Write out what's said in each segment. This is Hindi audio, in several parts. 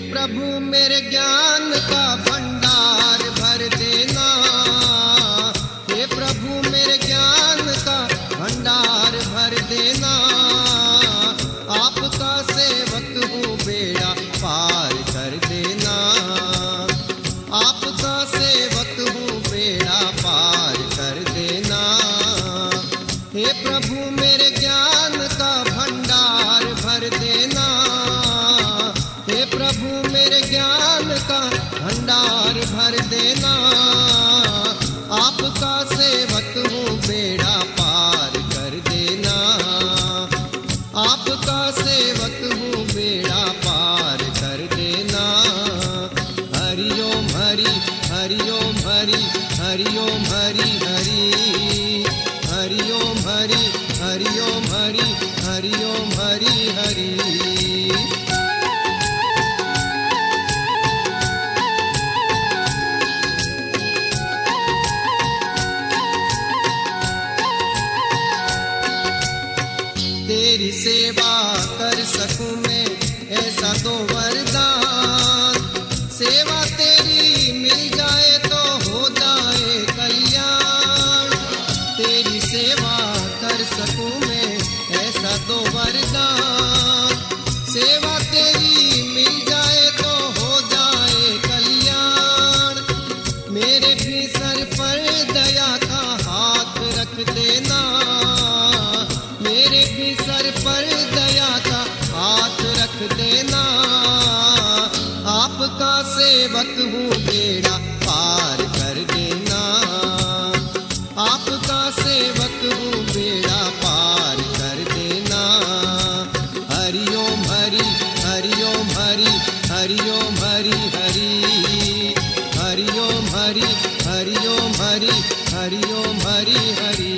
प्रभु मेरे ज्ञान का भंडार भर देना। मेरे ज्ञान का भंडार भर देना। आपका सेवक हूँ बेड़ा पार कर देना। आपका सेवा कर सकूँ मैं, ऐसा तो वरदान। सेवा तेरी मिल जाए तो हो जाए कल्याण। तेरी सेवा कर सकूँ मैं, ऐसा तो वरदान। सेवा तेरी मिल जाए तो हो जाए कल्याण। मेरे भी सर पर दया का हाथ रख देना। सेवक हूँ बेड़ा पार कर देना। आपका सेवक हूँ बेड़ा पार कर देना। हरिओम हरि हरिओम हरि हरिओम हरि हरि। हरिओम हरि हरिओम हरि हरिओम हरि हरि।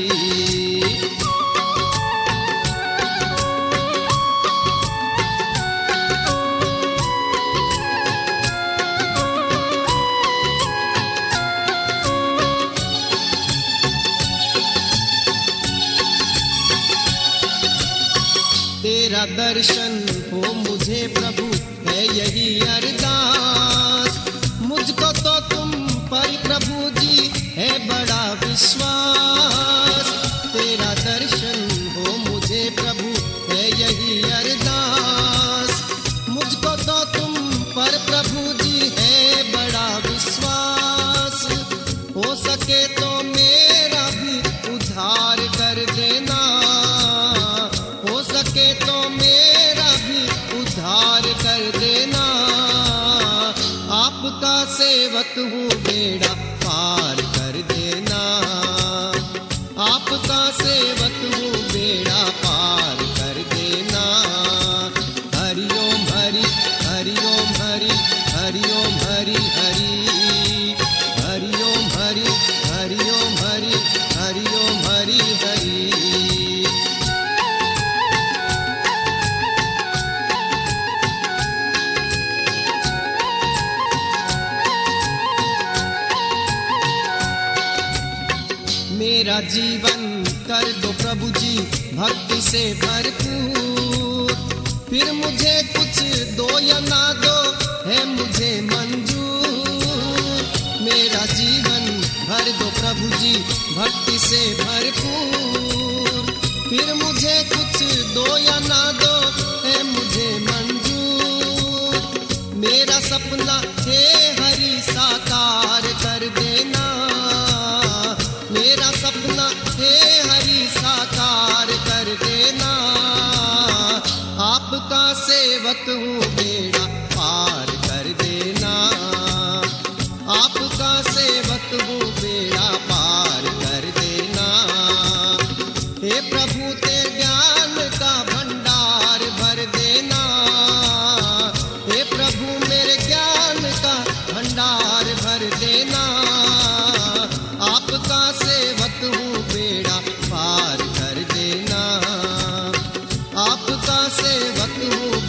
तेरा दर्शन हो मुझे प्रभु, है यही अरदास। मुझको तो तुम पर प्रभु जी, है बड़ा विश्वास। तेरा दर्शन मेरा भी उधार कर देना। आपका सेवक हूँ बेड़ा पार जीवन कर दो प्रभु जी, भक्ति से भरपूर। फिर मुझे कुछ दो या ना दो, है मुझे मंजूर। मेरा जीवन भर दो प्रभु जी, भक्ति से भरपूर। फिर मुझे कुछ दो या ना दो, है मुझे मंजूर। मेरा सपना है सेवक हूँ बेड़ा पार कर देना। आपका सेवक हूँ बेड़ा पार कर देना। हे प्रभु, ते ज्ञान का भंडार भर देना। हे प्रभु, मेरे ज्ञान का भंडार भर देना। आपका सेवक हूँ बेड़ा पार कर देना। आपका सेवक हूँ